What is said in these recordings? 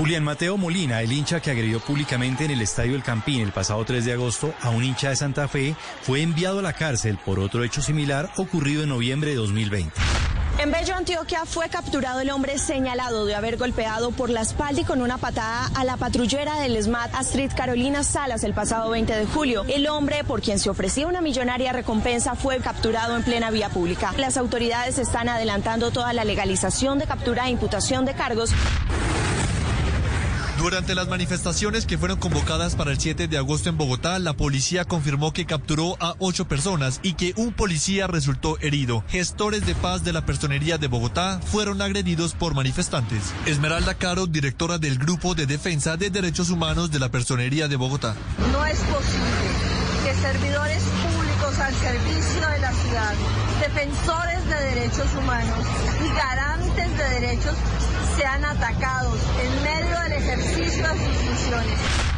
Julián Mateo Molina, el hincha que agredió públicamente en el Estadio El Campín el pasado 3 de agosto a un hincha de Santa Fe, fue enviado a la cárcel por otro hecho similar ocurrido en noviembre de 2020. En Bello, Antioquia, fue capturado el hombre señalado de haber golpeado por la espalda y con una patada a la patrullera del SMAT Astrid Carolina Salas el pasado 20 de julio. El hombre, por quien se ofrecía una millonaria recompensa, fue capturado en plena vía pública. Las autoridades están adelantando toda la legalización de captura e imputación de cargos. Durante las manifestaciones que fueron convocadas para el 7 de agosto en Bogotá, la policía confirmó que capturó a ocho personas y que un policía resultó herido. Gestores de paz de la Personería de Bogotá fueron agredidos por manifestantes. Esmeralda Caro, directora del Grupo de Defensa de Derechos Humanos de la Personería de Bogotá. No es posible que servidores públicos al servicio de la ciudad, defensores de derechos humanos y garantes de derechos sean atacados en medio del ejercicio de sus funciones.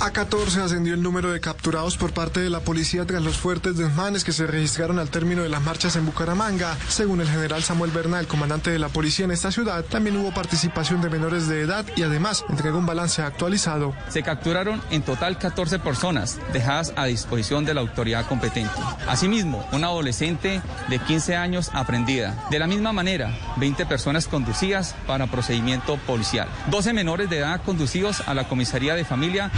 A 14 ascendió el número de capturados por parte de la policía tras los fuertes desmanes que se registraron al término de las marchas en Bucaramanga. Según el general Samuel Bernal, comandante de la policía en esta ciudad, también hubo participación de menores de edad y además entregó un balance actualizado. Se capturaron en total 14 personas dejadas a disposición de la autoridad competente. Asimismo, una adolescente de 15 años aprendida. De la misma manera, 20 personas conducidas para procedimiento policial. 12 menores de edad conducidos a la comisaría de familia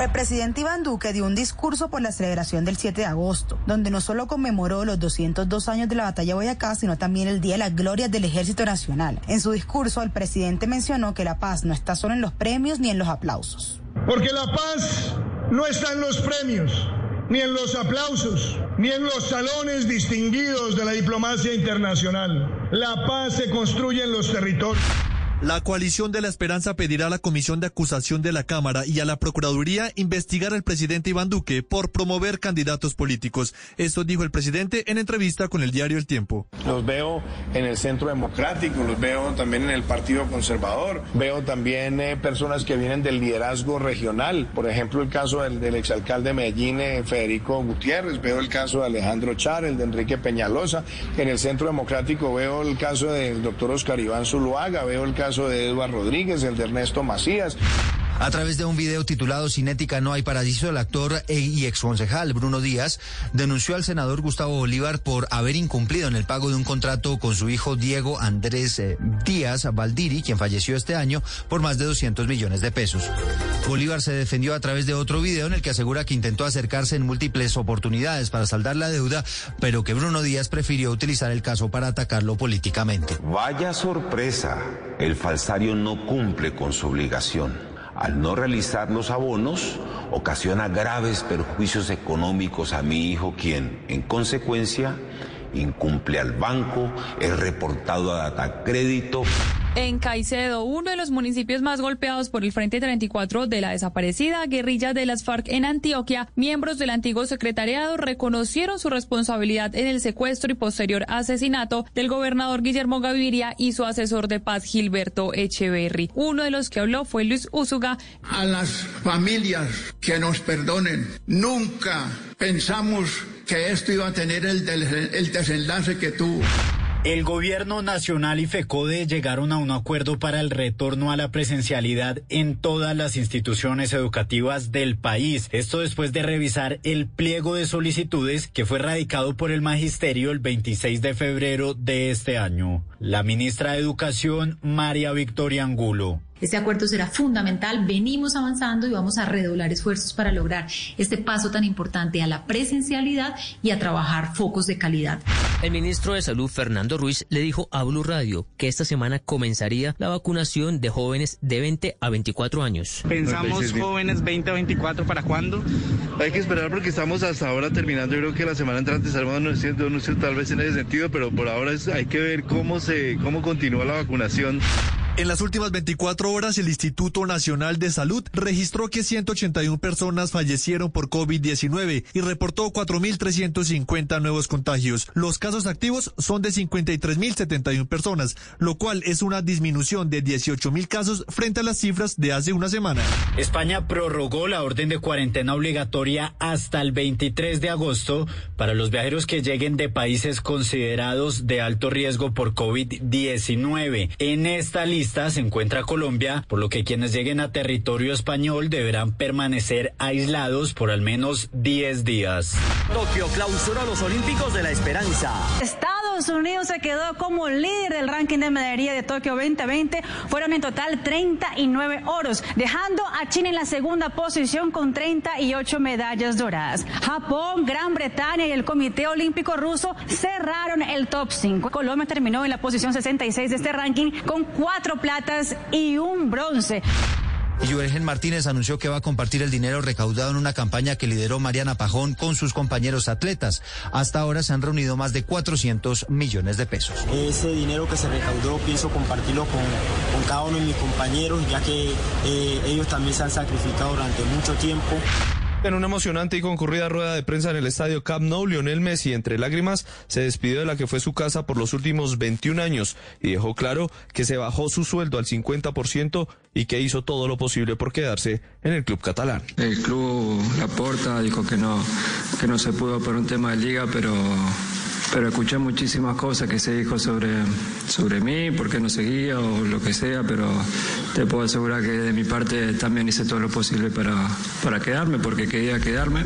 el presidente Iván Duque dio un discurso por la celebración del 7 de agosto, donde no solo conmemoró los 202 años de la batalla de Boyacá, sino también el Día de las Glorias del Ejército Nacional. En su discurso, el presidente mencionó que la paz no está solo en los premios ni en los aplausos. Porque la paz no está en los premios, ni en los aplausos, ni en los salones distinguidos de la diplomacia internacional. La paz se construye en los territorios. La coalición de la esperanza pedirá a la comisión de acusación de la Cámara y a la Procuraduría investigar al presidente Iván Duque por promover candidatos políticos. Esto dijo el presidente en entrevista con el diario El Tiempo. Los veo en el Centro Democrático, los veo también en el Partido Conservador, veo también eh, personas que vienen del liderazgo regional, por ejemplo el caso del, exalcalde de Medellín, eh, Federico Gutiérrez, veo el caso de Alejandro Char, el de Enrique Peñalosa, en el Centro Democrático veo el caso del doctor Oscar Iván Zuluaga, veo el caso caso de Eduardo Rodríguez, el de Ernesto Macías. A través de un video titulado Cinética no hay paradiso, el actor e- y exconcejal Bruno Díaz denunció al senador Gustavo Bolívar por haber incumplido en el pago de un contrato con su hijo Diego Andrés eh, Díaz Valdiri, quien falleció este año, por más de 200 millones de pesos. Bolívar se defendió a través de otro video en el que asegura que intentó acercarse en múltiples oportunidades para saldar la deuda, pero que Bruno Díaz prefirió utilizar el caso para atacarlo políticamente. Vaya sorpresa, el falsario no cumple con su obligación al no realizar los abonos, ocasiona graves perjuicios económicos a mi hijo, quien, en consecuencia, incumple al banco, es reportado a data crédito. En Caicedo, uno de los municipios más golpeados por el Frente 34 de la desaparecida guerrilla de las FARC en Antioquia, miembros del antiguo secretariado reconocieron su responsabilidad en el secuestro y posterior asesinato del gobernador Guillermo Gaviria y su asesor de paz Gilberto Echeverry. Uno de los que habló fue Luis Úsuga. A las familias que nos perdonen, nunca pensamos que esto iba a tener el, el desenlace que tuvo. El gobierno nacional y FECODE llegaron a un acuerdo para el retorno a la presencialidad en todas las instituciones educativas del país. Esto después de revisar el pliego de solicitudes que fue radicado por el magisterio el 26 de febrero de este año. La ministra de Educación, María Victoria Angulo. Este acuerdo será fundamental, venimos avanzando y vamos a redoblar esfuerzos para lograr este paso tan importante a la presencialidad y a trabajar focos de calidad. El ministro de Salud, Fernando Ruiz, le dijo a Blue Radio que esta semana comenzaría la vacunación de jóvenes de 20 a 24 años. ¿Pensamos jóvenes 20 a 24 para cuándo? Hay que esperar porque estamos hasta ahora terminando. Yo creo que la semana entrante estaremos anunciando tal vez en ese sentido, pero por ahora hay que ver cómo, se, cómo continúa la vacunación. En las últimas 24 horas, el Instituto Nacional de Salud registró que 181 personas fallecieron por COVID-19 y reportó 4.350 nuevos contagios. Los casos activos son de 53.071 personas, lo cual es una disminución de 18.000 casos frente a las cifras de hace una semana. España prorrogó la orden de cuarentena obligatoria hasta el 23 de agosto para los viajeros que lleguen de países considerados de alto riesgo por COVID-19. En esta lista lista se encuentra Colombia, por lo que quienes lleguen a territorio español deberán permanecer aislados por al menos 10 días. Tokio clausuró los Olímpicos de la Esperanza. Estados Unidos se quedó como líder del ranking de medallería de Tokio 2020. Fueron en total 39 oros, dejando a China en la segunda posición con 38 medallas doradas. Japón, Gran Bretaña y el Comité Olímpico Ruso cerraron el top 5. Colombia terminó en la posición 66 de este ranking con cuatro platas y un bronce. Y Martínez anunció que va a compartir el dinero recaudado en una campaña que lideró Mariana Pajón con sus compañeros atletas. Hasta ahora se han reunido más de 400 millones de pesos. Ese dinero que se recaudó pienso compartirlo con, con cada uno de mis compañeros, ya que eh, ellos también se han sacrificado durante mucho tiempo. En una emocionante y concurrida rueda de prensa en el estadio Camp Nou, Lionel Messi, entre lágrimas, se despidió de la que fue su casa por los últimos 21 años y dejó claro que se bajó su sueldo al 50% y que hizo todo lo posible por quedarse en el club catalán. El club La Porta dijo que no, que no se pudo por un tema de liga, pero pero escuché muchísimas cosas que se dijo sobre, sobre mí, por qué no seguía o lo que sea, pero te puedo asegurar que de mi parte también hice todo lo posible para, para quedarme, porque quería quedarme.